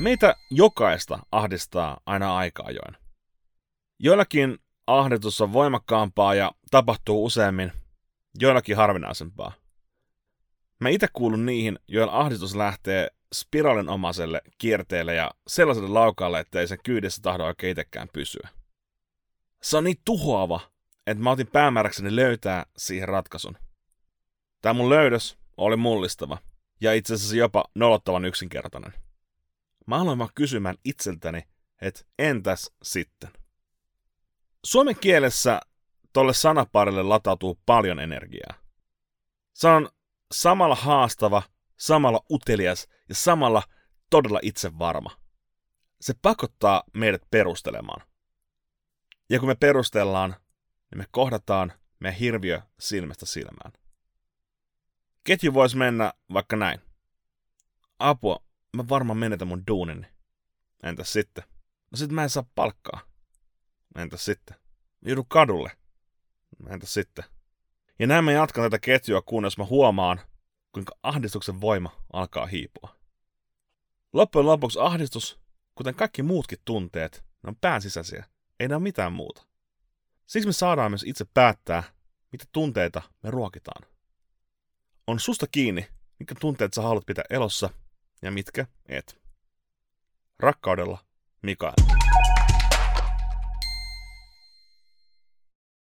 Meitä jokaista ahdistaa aina aika ajoin. Joillakin ahdistus on voimakkaampaa ja tapahtuu useammin, joillakin harvinaisempaa. Mä itse kuulun niihin, joilla ahdistus lähtee spiraalinomaiselle kierteelle ja sellaiselle laukalle, että ei sen kyydissä tahdo oikein itsekään pysyä. Se on niin tuhoava, että mä otin päämääräkseni löytää siihen ratkaisun. Tämä mun löydös oli mullistava ja itse asiassa jopa nolottavan yksinkertainen. Mä aloin vaan kysymään itseltäni, että entäs sitten? Suomen kielessä tolle sanaparille latautuu paljon energiaa. Se on samalla haastava, samalla utelias ja samalla todella itsevarma. Se pakottaa meidät perustelemaan. Ja kun me perustellaan, niin me kohdataan meidän hirviö silmästä silmään. Ketju voisi mennä vaikka näin. Apua, mä varmaan menetän mun duunini. Entäs sitten? No sit mä en saa palkkaa. Entäs sitten? Joudun kadulle. Entäs sitten? Ja näin mä jatkan tätä ketjua, kunnes mä huomaan, kuinka ahdistuksen voima alkaa hiipua. Loppujen lopuksi ahdistus, kuten kaikki muutkin tunteet, ne on päänsisäisiä. Ei ne ole mitään muuta. Siksi me saadaan myös itse päättää, mitä tunteita me ruokitaan. On susta kiinni, mitkä tunteet sä haluat pitää elossa ja mitkä et. Rakkaudella, Mikael.